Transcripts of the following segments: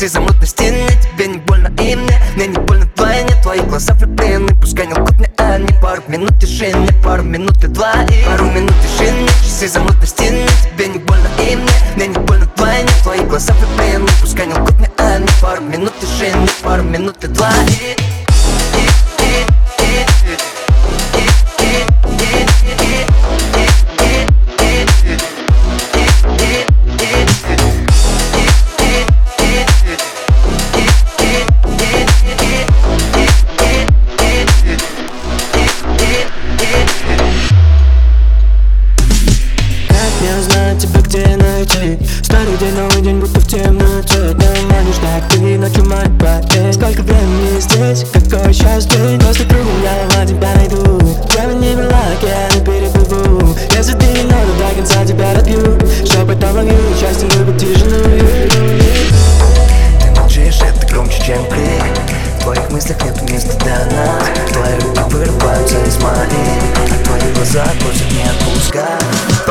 Если замутные стены, тебе не больно и мне. Мне не больно вдвойне, твои глаза влюблены. Пускай не лгут мне а они Пару минут тишины, пару минут и два и Пару минут тишины, часы замутные стены Тебе не больно и мне. Мне не больно вдвойне, твои глаза влюблены. Пускай не лгут мне а они Пару минут тишины, пару минут и два и найти Старый день, новый день, будто в темноте. Не манишь так ты, ночью мать поверь Сколько времени здесь, какой сейчас день? Просто кругом я тебя найду Времени была, океаны переплыву. Если ты не надо, до конца тебя добью Что потом ловлю, счастье любит тишину Ты молчишь, это громче, чем крик В твоих мыслях нет места для нас. Твои руки вырываются из моих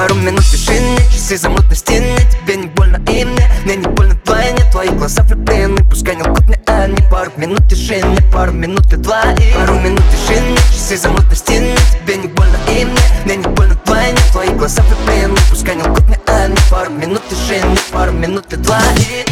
Пару минут тишины, часы замут на стены Тебе не больно и мне, мне не больно вдвойне Твои глаза влюблены, пускай не лгут мне они Пару минут тишины, пару минут и два и Пару минут тишины, часы замут на стены Тебе не больно и мне, мне не больно вдвойне Твои глаза влюблены, пускай не лгут мне они Пару минут тишины, пару минут и два и